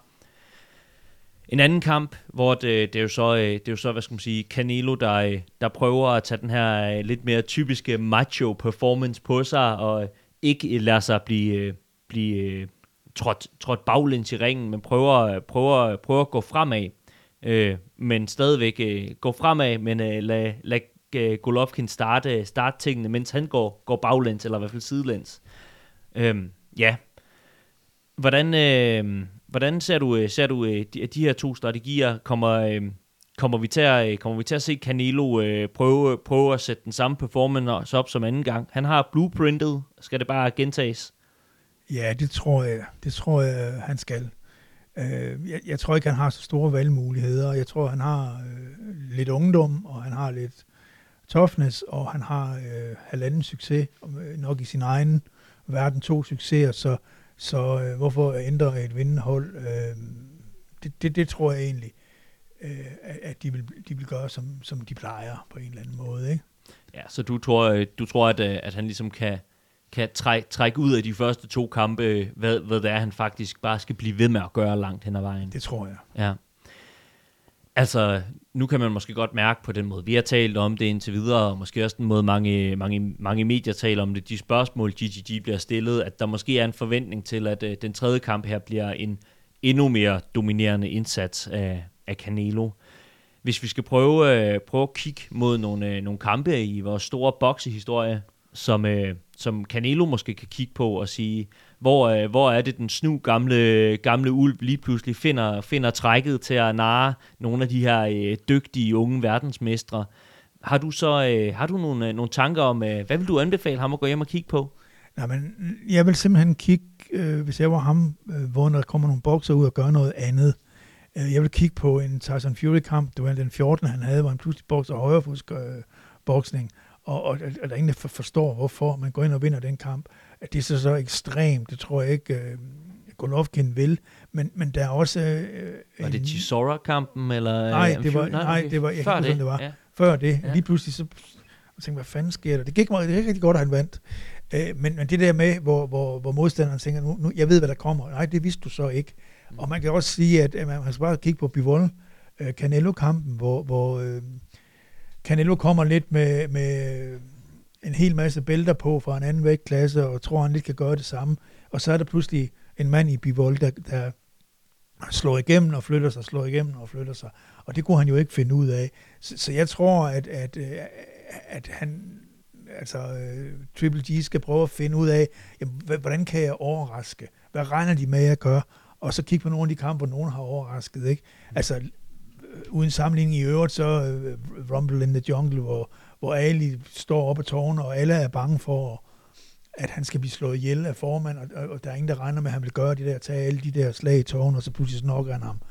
En anden kamp, hvor det, øh, det, er jo så, øh, det er jo så, hvad skal man sige, Canelo, der, øh, der prøver at tage den her lidt mere typiske macho performance på sig, og ikke lader sig blive, blive trådt, trådt baglæns i ringen, men prøver, prøver, prøver at gå fremad. Øh, men stadigvæk øh, gå fremad, men øh, lad, lad øh, Golovkin starte, starte tingene, mens han går, går baglæns, eller i hvert fald sidelæns. Øh, ja. Hvordan, øh, hvordan ser du, øh, ser du øh, de, de her to strategier? Kommer, øh, kommer, vi til at, øh, kommer vi til at se Canelo øh, prøve, prøve at sætte den samme performance op som anden gang? Han har blueprintet. Skal det bare gentages? Ja, det tror jeg. Det tror jeg, han skal. Øh, jeg, jeg tror ikke, han har så store valgmuligheder. Jeg tror, han har øh, lidt ungdom, og han har lidt toughness, og han har øh, halvanden succes, øh, nok i sin egen verden to succeser, så, så øh, hvorfor ændre et vindende hold? Øh, det, det, det tror jeg egentlig, øh, at de vil, de vil gøre, som, som de plejer på en eller anden måde. Ikke? Ja, så du tror, øh, du tror at, øh, at han ligesom kan kan trække, trække ud af de første to kampe, hvad, hvad det er, han faktisk bare skal blive ved med at gøre langt hen ad vejen. Det tror jeg. Ja. Altså, nu kan man måske godt mærke på den måde, vi har talt om det indtil videre, og måske også den måde, mange, mange, mange medier taler om det, de spørgsmål, GGG bliver stillet, at der måske er en forventning til, at øh, den tredje kamp her bliver en endnu mere dominerende indsats af, af Canelo. Hvis vi skal prøve, øh, prøve at kigge mod nogle, øh, nogle kampe i vores store boksehistorie, som, øh, som Canelo måske kan kigge på og sige, hvor, øh, hvor er det den snu gamle, gamle ulv lige pludselig finder, finder trækket til at narre nogle af de her øh, dygtige unge verdensmestre. Har du så øh, har du nogle, øh, nogle tanker om, øh, hvad vil du anbefale ham at gå hjem og kigge på? Nej, men mm, jeg vil simpelthen kigge, øh, hvis jeg var ham, øh, hvor der kommer nogle bokser ud og gør noget andet. Øh, jeg vil kigge på en Tyson Fury-kamp, det var den 14. han havde, hvor han pludselig bokser højrefusk øh, boksning, og, og, og der er ingen, der forstår, hvorfor man går ind og vinder den kamp. At det er så, så ekstremt, det tror jeg ikke, øh, Golovkin vil, men, men der er også... Øh, var det Chisora-kampen, eller... Nej, det var, nej, det var, jeg Før det, det var. Ja. Før det. Ja. Lige pludselig så jeg tænkte, hvad fanden sker der? Det gik, det gik rigtig godt, at han vandt. Øh, men, men det der med, hvor, hvor, hvor modstanderen tænker, nu, nu, jeg ved, hvad der kommer. Nej, det vidste du så ikke. Mm. Og man kan også sige, at, at man skal bare kigge på Bivol, øh, Canelo-kampen, hvor, hvor øh, Canelo kommer lidt med, med en hel masse bælter på fra en anden vægtklasse, og tror, han lidt kan gøre det samme. Og så er der pludselig en mand i Bivol, der, der slår igennem og flytter sig, slår igennem og flytter sig. Og det kunne han jo ikke finde ud af. Så, så jeg tror, at, at, øh, at han, altså øh, Triple G skal prøve at finde ud af, jamen, hvordan kan jeg overraske? Hvad regner de med, at jeg gør? Og så kigge på nogle af de kampe, hvor nogen har overrasket. Ikke? Altså, uden sammenligning i øvrigt, så uh, Rumble in the Jungle, hvor, hvor Ali står op på tårne, og alle er bange for, at han skal blive slået ihjel af formand, og, og, og der er ingen, der regner med, at han vil gøre det der, tage alle de der slag i tårne, og så pludselig snokker han ham.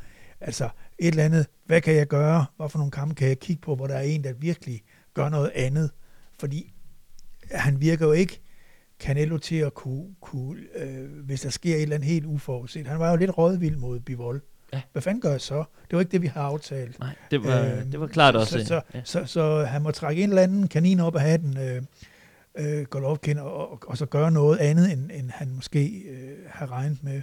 Altså, et eller andet, hvad kan jeg gøre? Hvad for nogle kampe kan jeg kigge på, hvor der er en, der virkelig gør noget andet? Fordi han virker jo ikke Canelo til at kunne, kunne øh, hvis der sker et eller andet helt uforudset. Han var jo lidt rådvild mod Bivol. Ja. Hvad fanden gør jeg så? Det var ikke det, vi har aftalt. Nej, det var, øh, det var klart så, også. Så, så, ja. så, så, så han må trække en eller anden kanin op af hatten, øh, øh, Golovkin, og, og, og så gøre noget andet, end, end han måske øh, har regnet med.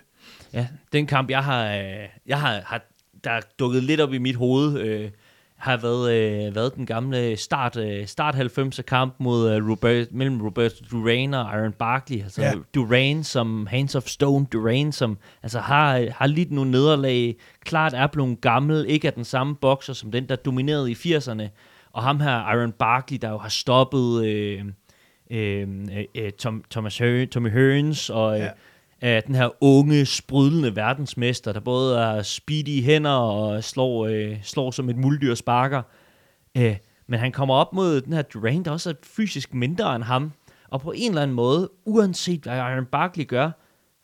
Ja, den kamp, jeg har, øh, jeg har, har der er dukket lidt op i mit hoved, øh, har været, øh, været den gamle start, øh, start 90'er kamp mod øh, Robert, mellem Robert Duran og Iron Barkley. Altså ja. Duran som Hands of Stone, Duran som altså har, har lidt nogle nederlag, klart er blevet gammel, ikke er den samme bokser som den, der dominerede i 80'erne. Og ham her, Iron Barkley, der jo har stoppet øh, øh, øh, Tom, Thomas Hearns, Tommy Hearns og... Øh, ja af den her unge, sprudlende verdensmester, der både er speedy i hænder og slår, øh, slår som et muldyr sparker. Øh, men han kommer op mod den her Durant, der også er fysisk mindre end ham. Og på en eller anden måde, uanset hvad Iron Barkley gør,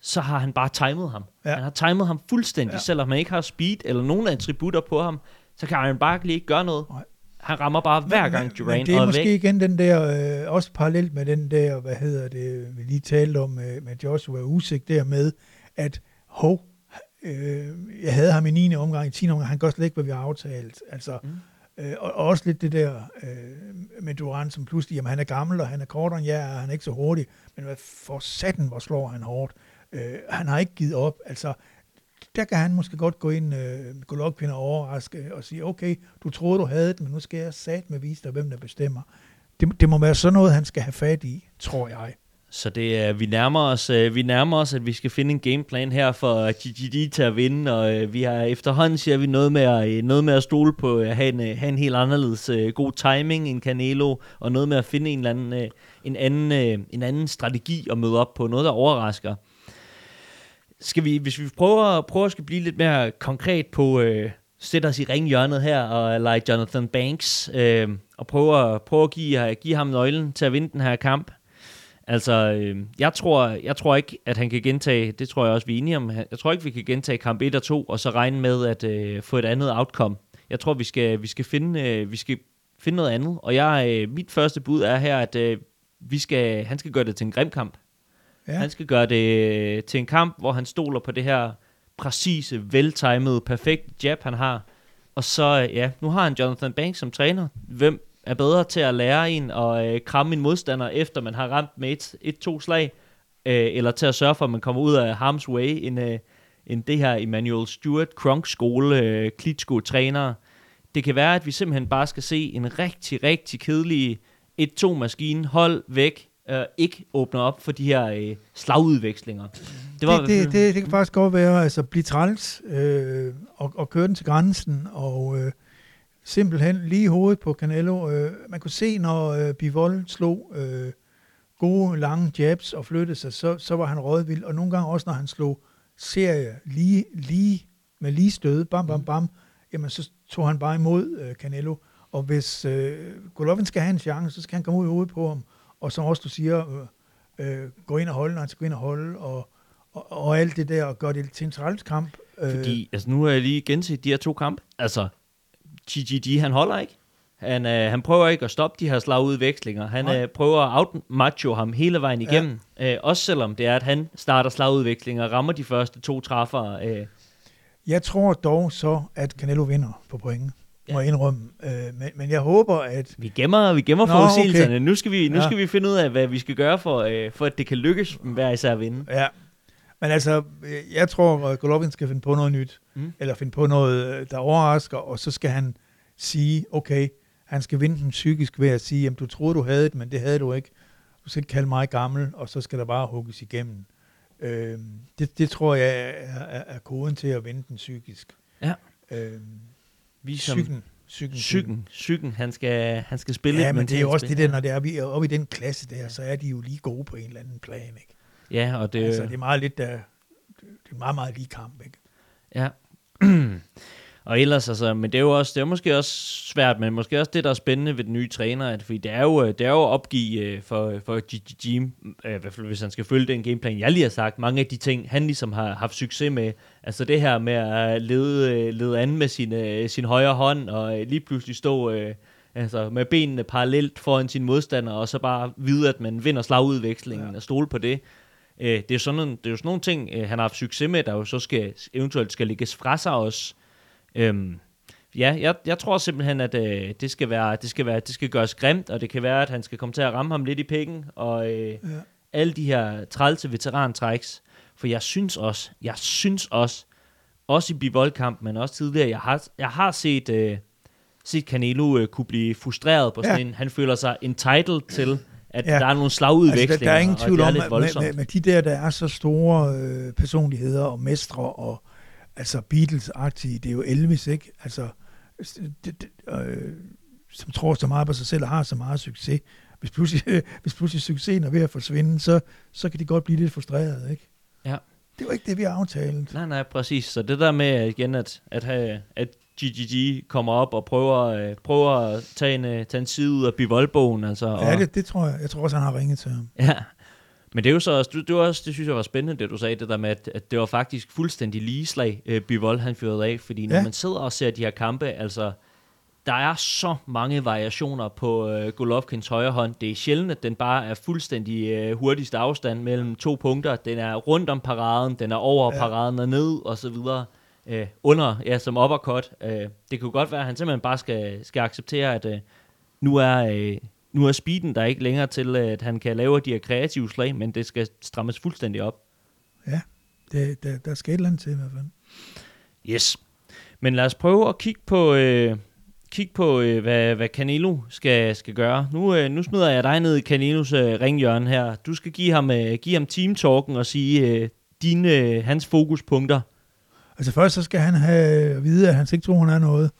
så har han bare timet ham. Ja. Han har timet ham fuldstændig, ja. selvom han ikke har speed eller nogen attributter på ham, så kan Iron Barkley ikke gøre noget. Nej. Han rammer bare hver men, gang Durant men det er måske væk. igen den der, øh, også parallelt med den der, hvad hedder det, vi lige talte om med, med Joshua Usyk der med, at hov, øh, jeg havde ham i 9. omgang, i 10. omgang, han gør slet ikke, hvad vi har aftalt. Altså, mm. øh, og, og også lidt det der øh, med Durant, som pludselig, jamen han er gammel, og han er kortere end jeg, og han er ikke så hurtig, men hvad for satan, hvor slår han hårdt. Øh, han har ikke givet op. Altså, der kan han måske godt gå ind, øh, gå Golovkin og overraske og sige, okay, du troede, du havde det, men nu skal jeg sat med vise dig, hvem der bestemmer. Det, det må være sådan noget, han skal have fat i, tror jeg. Så det er, vi nærmer os, øh, vi nærmer os, at vi skal finde en gameplan her for øh, GGD til at vinde, og øh, vi har efterhånden siger vi noget med at, noget med at stole på at have en, have en helt anderledes god timing end Canelo, og noget med at finde en eller anden, en anden, en anden strategi at møde op på, noget der overrasker skal vi, hvis vi prøver, prøver at skal blive lidt mere konkret på, øh, sætte os i ringhjørnet her og lege Jonathan Banks, øh, og prøve, prøve at give, give ham nøglen til at vinde den her kamp. Altså, øh, jeg, tror, jeg tror ikke, at han kan gentage, det tror jeg også, vi er enige om, jeg tror ikke, vi kan gentage kamp 1 og 2, og så regne med at øh, få et andet outcome. Jeg tror, vi skal, vi skal, finde, øh, vi skal finde noget andet, og jeg, øh, mit første bud er her, at øh, vi skal, han skal gøre det til en grim kamp. Ja. Han skal gøre det øh, til en kamp, hvor han stoler på det her præcise, veltimede, perfekte jab, han har. Og så, øh, ja, nu har han Jonathan Banks som træner. Hvem er bedre til at lære en og øh, kramme en modstander, efter man har ramt med et, et to slag, øh, eller til at sørge for, at man kommer ud af harm's way, end, øh, end det her Emmanuel Stewart, Kronk skole, øh, Klitschko træner. det kan være, at vi simpelthen bare skal se en rigtig, rigtig kedelig 1-2 maskine, hold væk, øh, ikke åbner op for de her øh, slagudvekslinger. Det, var, det, det, det, det kan faktisk godt være, altså blive træls øh, og, og køre den til grænsen, og øh, simpelthen lige i hovedet på Canelo. Øh, man kunne se, når øh, Bivol slog øh, gode, lange jabs og flyttede sig, så, så var han rådvild, og nogle gange også, når han slog serie lige, lige med lige stød, bam, bam, bam, jamen så tog han bare imod øh, Canelo. Og hvis øh, Golovin skal have en chance, så skal han komme ud i hovedet på ham. Og som også du siger, øh, øh, gå ind og holde, når han skal gå ind og holde, og, og, og alt det der, og gøre det til en trælskamp. Øh. Fordi, altså nu har jeg lige genset de her to kampe. Altså, GGG, han holder ikke. Han, øh, han prøver ikke at stoppe de her slagudvekslinger. Han øh, prøver at outmacho ham hele vejen igennem. Ja. Øh, også selvom det er, at han starter slagudvekslinger og rammer de første to træffere. Øh. Jeg tror dog så, at Canelo vinder på point ja. må jeg indrømme. Øh, men, men jeg håber, at... Vi gemmer, vi gemmer forudsigelserne. Okay. Nu, skal vi, nu ja. skal vi finde ud af, hvad vi skal gøre, for, øh, for at det kan lykkes hver især at vinde. Ja, men altså, jeg tror, at Golovin skal finde på noget nyt, mm. eller finde på noget, øh, der overrasker, og så skal han sige, okay, han skal vinde den psykisk ved at sige, jamen du troede, du havde det, men det havde du ikke. Du skal ikke kalde mig gammel, og så skal der bare hugges igennem. Øh, det, det tror jeg er, er, er koden til at vinde den psykisk. Ja. Øh, vi som psyken. Psyken, psyken, psyken, han skal, han skal spille Ja, men det er jo også det der, når det er oppe i den klasse der, så er de jo lige gode på en eller anden plan, ikke? Ja, og det... Altså, det er meget lidt, der, det er meget, meget lige kamp, ikke? Ja. Og ellers, altså, men det er jo også, det er måske også svært, men måske også det, der er spændende ved den nye træner, at, fordi det er jo, det er jo at opgive uh, for, for GGG, uh, i hvert fald hvis han skal følge den gameplan, jeg lige har sagt, mange af de ting, han ligesom har haft succes med, altså det her med at lede, lede an med sin, sin højre hånd, og lige pludselig stå altså med benene parallelt foran sine modstandere, og så bare vide, at man vinder slagudvekslingen ja. og stole på det. Det, er sådan, det er jo sådan nogle ting, han har haft succes med, der jo så skal, eventuelt skal lægges fra sig også, Øhm, ja, jeg, jeg tror simpelthen, at øh, det, skal være, det, skal være, det skal gøres grimt, og det kan være, at han skal komme til at ramme ham lidt i pikken, og øh, ja. alle de her trælse veterantræks. For jeg synes også, jeg synes også, også i bivoldkamp, men også tidligere, jeg har, jeg har set, øh, set Canelo øh, kunne blive frustreret på sådan ja. en, han føler sig entitled til, at ja. der er nogle slagudvekslinger, altså, der, der er ingen tvivl om, med, med, med de der, der er så store øh, personligheder og mestre og altså Beatles-agtige, det er jo Elvis, ikke? Altså, det, det, øh, som tror så meget på sig selv og har så meget succes. Hvis pludselig, hvis pludselig succesen er ved at forsvinde, så, så kan de godt blive lidt frustreret, ikke? Ja. Det var ikke det, vi aftalt. Nej, nej, præcis. Så det der med igen, at, at, have, at GGG kommer op og prøver, øh, prøver at tage en, øh, tage en side ud af bivoldbogen. Altså, ja, det, det tror jeg. Jeg tror også, han har ringet til ham. Ja, men det er jo så også, det, det, også, det synes jeg var spændende, det du sagde, det der med, at, at det var faktisk fuldstændig lige slag, øh, Bivold han fyrede af, fordi når ja. man sidder og ser de her kampe, altså, der er så mange variationer på øh, Golovkins højre hånd. Det er sjældent, at den bare er fuldstændig øh, hurtigst afstand mellem to punkter. Den er rundt om paraden, den er over ja. paraden og ned, og så videre. Øh, under, ja, som uppercut. Øh, det kunne godt være, at han simpelthen bare skal, skal acceptere, at øh, nu er... Øh, nu er speeden der ikke længere til, at han kan lave de her kreative slag, men det skal strammes fuldstændig op. Ja, det, der, der skal et eller andet til i hvert fald. Yes. Men lad os prøve at kigge på, øh, kigge på øh, hvad, hvad Canelo skal, skal gøre. Nu, øh, nu smider jeg dig ned i Canelos øh, ringhjørne her. Du skal give ham, øh, give ham teamtalken og sige øh, dine, øh, hans fokuspunkter. Altså først så skal han have at vide, at han ikke tror, han er noget.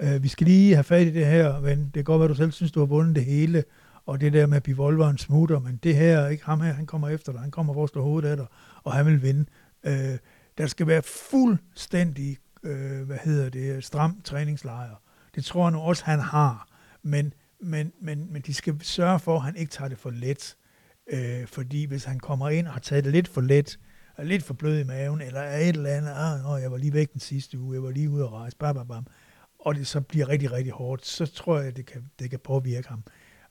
Øh, vi skal lige have fat i det her, men det kan godt være, du selv synes, du har vundet det hele, og det der med bivolveren smutter, men det her, ikke ham her, han kommer efter dig, han kommer for at slå hovedet af dig, og han vil vinde. Øh, der skal være fuldstændig, øh, hvad hedder det, stram træningslejr. Det tror jeg nu også, han har, men, men, men, men de skal sørge for, at han ikke tager det for let, øh, fordi hvis han kommer ind og har taget det lidt for let, er lidt for blød i maven, eller er et eller andet, ah, åh, jeg var lige væk den sidste uge, jeg var lige ude at rejse, bam, bam, bam og det så bliver rigtig, rigtig hårdt, så tror jeg, det kan, det kan påvirke ham.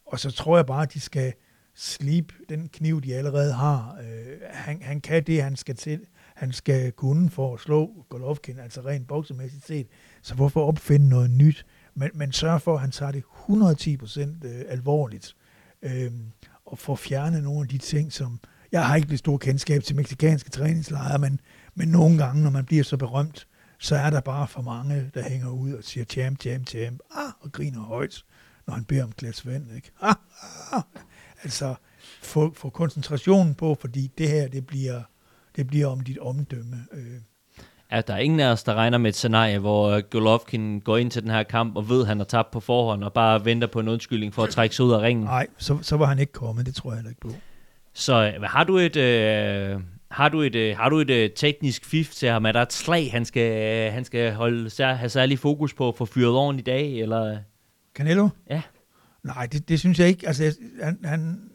Og så tror jeg bare, at de skal slippe den kniv, de allerede har. Øh, han, han kan det, han skal til. Han skal kunne for at slå Golovkin, altså rent boksemæssigt set. Så hvorfor opfinde noget nyt? Men, men sørg for, at han tager det 110% øh, alvorligt. Øh, og får fjernet nogle af de ting, som... Jeg har ikke det store kendskab til meksikanske træningslejre, men, men nogle gange, når man bliver så berømt, så er der bare for mange, der hænger ud og siger champ, champ, champ, ah, og griner højt, når han beder om glas vand, ikke? Ah, ah. Altså, få, få koncentrationen på, fordi det her, det bliver, det bliver om dit omdømme. Øh. Ja, der er ingen af os, der regner med et scenarie, hvor Golovkin går ind til den her kamp og ved, at han har tabt på forhånd, og bare venter på en undskyldning for at trække sig ud af ringen. Nej, så, så var han ikke kommet, det tror jeg heller ikke på. Så øh, har du et... Øh, har du et, øh, har du et øh, teknisk fif til ham? Er der et slag, han skal, han skal holde, have særlig fokus på for fyret oven i dag? Eller? Canelo? Ja. Nej, det, det synes jeg ikke. Altså, han, han,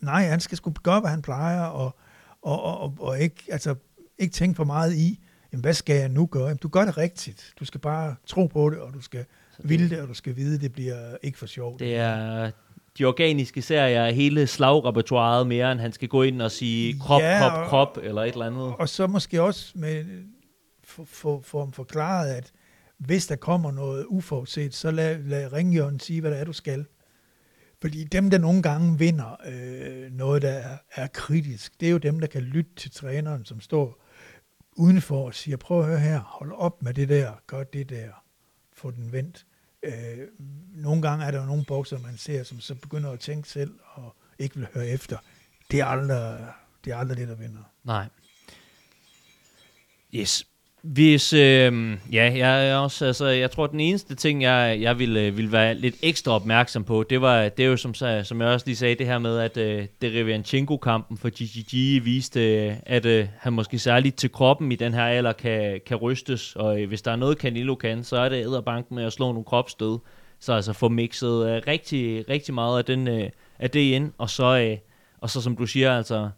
nej, han skal sgu gøre, hvad han plejer, og, og, og, og, og ikke, altså, ikke tænke for meget i, jamen, hvad skal jeg nu gøre? Jamen, du gør det rigtigt. Du skal bare tro på det, og du skal ville det, og du skal vide, det bliver ikke for sjovt. Det er de organiske serier, hele slagrepertoireet mere, end han skal gå ind og sige krop, ja, krop, og, krop, eller et eller andet. Og så måske også med for, for, for forklaret, at hvis der kommer noget uforudset, så lad, lad ringjørnen sige, hvad det er, du skal. Fordi dem, der nogle gange vinder øh, noget, der er, er kritisk, det er jo dem, der kan lytte til træneren, som står udenfor og siger, prøv at høre her, hold op med det der, gør det der, få den vendt. Øh, nogle gange er der jo nogle bokser, man ser, som så begynder at tænke selv og ikke vil høre efter. Det er aldrig det, er aldrig det der vinder. Nej. Yes. Hvis, øh, ja, jeg er også, altså, jeg tror, at den eneste ting, jeg, jeg ville, øh, ville være lidt ekstra opmærksom på, det var, det er jo som, som jeg også lige sagde, det her med, at øh, Derevianchenko-kampen for GGG viste, øh, at øh, han måske særligt til kroppen i den her alder kan, kan rystes, og øh, hvis der er noget, Canelo kan, så er det æderbanken med at slå nogle kropsstød, så altså få mixet øh, rigtig, rigtig meget af, den, øh, af det ind, og så, øh, og så som du siger, altså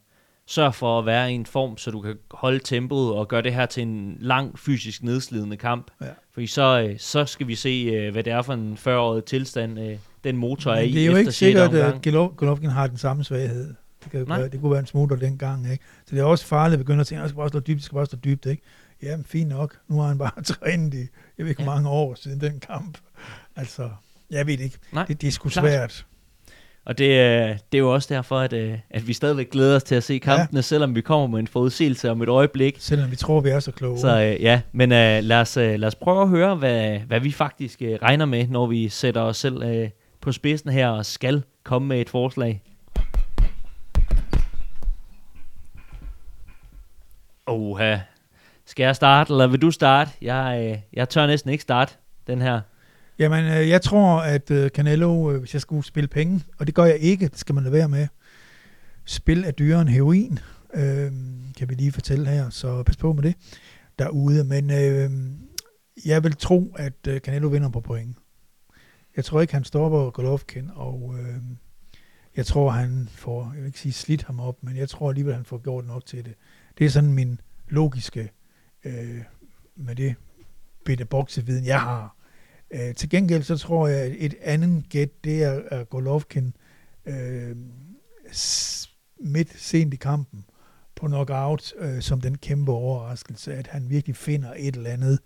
sørg for at være i en form, så du kan holde tempoet og gøre det her til en lang fysisk nedslidende kamp. Ja. Fordi så, øh, så skal vi se, øh, hvad det er for en 40-årig tilstand, øh, den motor er i. Det er jo ikke sikkert, at Golovkin har den samme svaghed. Det, kan, være, det kunne være en smugler dengang. Ikke? Så det er også farligt at begynde at tænke, at jeg skal bare slå dybt, jeg skal bare slå dybt. Ikke? Jamen, fint nok. Nu har han bare trænet i, jeg ved ikke, ja. mange år siden den kamp. Altså, jeg ved ikke. Nej, det, det er sgu klart. svært. Og det, det er jo også derfor, at, øh, at vi stadigvæk glæder os til at se kampene, ja. selvom vi kommer med en forudsigelse om et øjeblik. Selvom vi tror, vi er så kloge. Så uh, ja, men uh, lad, os, uh, lad os prøve at høre, hvad, hvad vi faktisk uh, regner med, når vi sætter os selv uh, på spidsen her og skal komme med et forslag. Oha. Skal jeg starte, eller vil du starte? Jeg, jeg tør næsten ikke starte den her. Jamen, øh, jeg tror, at øh, Canelo, øh, hvis jeg skulle spille penge, og det gør jeg ikke, det skal man lade være med, spil er dyrere end heroin, øh, kan vi lige fortælle her, så pas på med det derude. Men øh, jeg vil tro, at øh, Canelo vinder på point. Jeg tror ikke, han stopper Golovkin, og øh, jeg tror, han får, jeg vil ikke sige slidt ham op, men jeg tror alligevel, han får gjort nok til det. Det er sådan min logiske, øh, med det bitte bokseviden, jeg har, Øh, til gengæld så tror jeg, at et andet gæt, det er, at Golovkin øh, midt sent i kampen på knockout, øh, som den kæmpe overraskelse, at han virkelig finder et eller andet,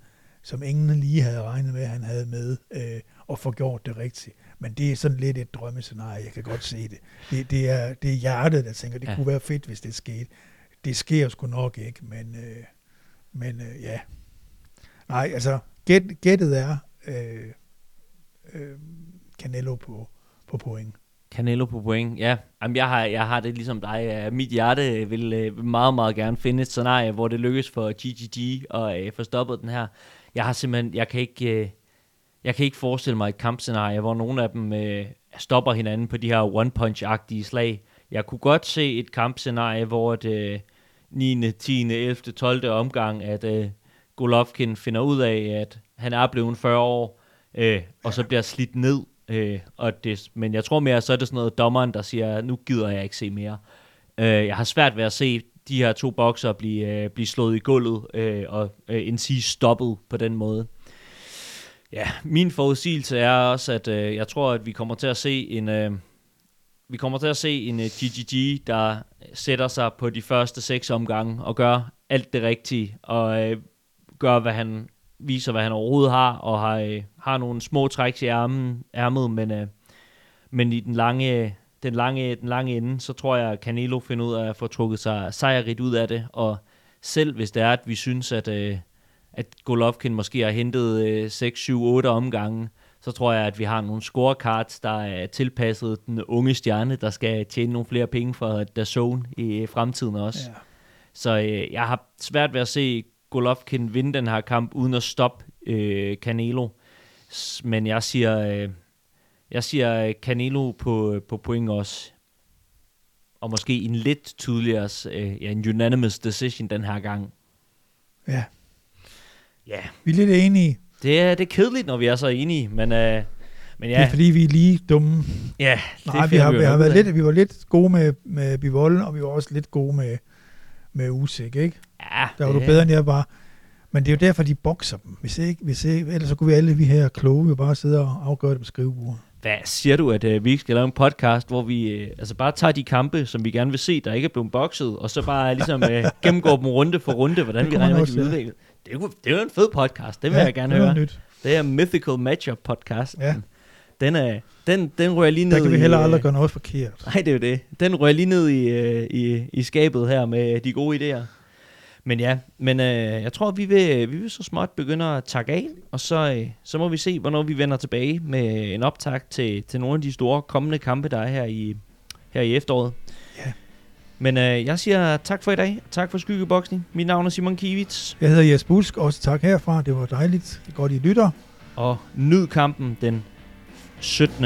som ingen lige havde regnet med, at han havde med, øh, og får gjort det rigtigt. Men det er sådan lidt et drømmescenarie, jeg kan godt se det. Det, det, er, det er hjertet, der tænker, det ja. kunne være fedt, hvis det skete. Det sker sgu nok ikke, men, øh, men øh, ja. Nej, altså, gæt, gættet er, øh, øh, Canelo på, på point. Canelo på point, ja. Jamen, jeg, har, jeg har det ligesom dig. Mit hjerte vil øh, meget, meget gerne finde et scenarie, hvor det lykkes for GGG at øh, få stoppet den her. Jeg har simpelthen, jeg kan ikke, øh, jeg kan ikke forestille mig et kampscenarie, hvor nogen af dem øh, stopper hinanden på de her one-punch-agtige slag. Jeg kunne godt se et kampscenarie, hvor det øh, 9., 10., 11., 12. omgang, at øh, Golovkin finder ud af, at han er blevet 40 år, øh, og så bliver slidt ned. Øh, og det, men jeg tror mere, så er det sådan noget dommeren, der siger, nu gider jeg ikke se mere. Øh, jeg har svært ved at se de her to bokser blive, øh, blive slået i gulvet, øh, og øh, en sige stoppet på den måde. Ja, min forudsigelse er også, at øh, jeg tror, at vi kommer til at se en... Øh, vi kommer til at se en øh, uh, GGG, der sætter sig på de første seks omgange og gør alt det rigtige, og uh, gør, hvad han viser, hvad han overhovedet har, og har, øh, har nogle små træk i ærmen, ærmet, men, øh, men i den lange, den, lange, den lange ende, så tror jeg, at Canelo finder ud af at få trukket sig sejrigt ud af det, og selv hvis det er, at vi synes, at, øh, at Golovkin måske har hentet øh, 6, 7, 8 omgange, så tror jeg, at vi har nogle scorecards, der er tilpasset den unge stjerne, der skal tjene nogle flere penge for DAZN i fremtiden også. Ja. Så øh, jeg har svært ved at se Golovkin vinde den her kamp, uden at stoppe øh, Canelo. Men jeg siger, øh, jeg siger Canelo på, på point også. Og måske en lidt tydeligere, øh, ja, en unanimous decision den her gang. Ja. Ja. Vi er lidt enige. Det er, det er kedeligt, når vi er så enige, men, øh, men ja. Det er fordi, vi er lige dumme. Ja, det Nej, vi har, vi, har været lidt, vi var lidt gode med, med Bivol, og vi var også lidt gode med, med Usik, ikke? Ja. Der var det... du bedre, end jeg var. Men det er jo derfor, de bokser dem. Hvis ikke, hvis ikke, ellers så kunne vi alle vi her kloge jo bare sidde og afgøre det på skrivebordet. Hvad siger du, at uh, vi ikke skal lave en podcast, hvor vi uh, altså bare tager de kampe, som vi gerne vil se, der ikke er blevet bokset, og så bare ligesom uh, gennemgår dem runde for runde, hvordan vi regner med, at de udvikler. Det er, jo, det er jo en fed podcast, det vil ja, jeg gerne høre. Nyt. Det er Mythical Matchup podcast. Ja. Den, er, den, den rører lige ned Der kan vi heller i, aldrig gøre noget forkert. Nej, det er jo det. Den rører lige ned i, i, i skabet her med de gode idéer. Men ja, men øh, jeg tror, vi vil, vi vil så småt begynde at takke af, og så, øh, så må vi se, hvornår vi vender tilbage med en optag til, til nogle af de store kommende kampe, der er her i, her i efteråret. Ja. Men øh, jeg siger tak for i dag. Tak for Skyggeboksning. Mit navn er Simon Kivits. Jeg hedder Jes Busk. Også tak herfra. Det var dejligt. Godt, I lytter. Og nyd kampen den 17.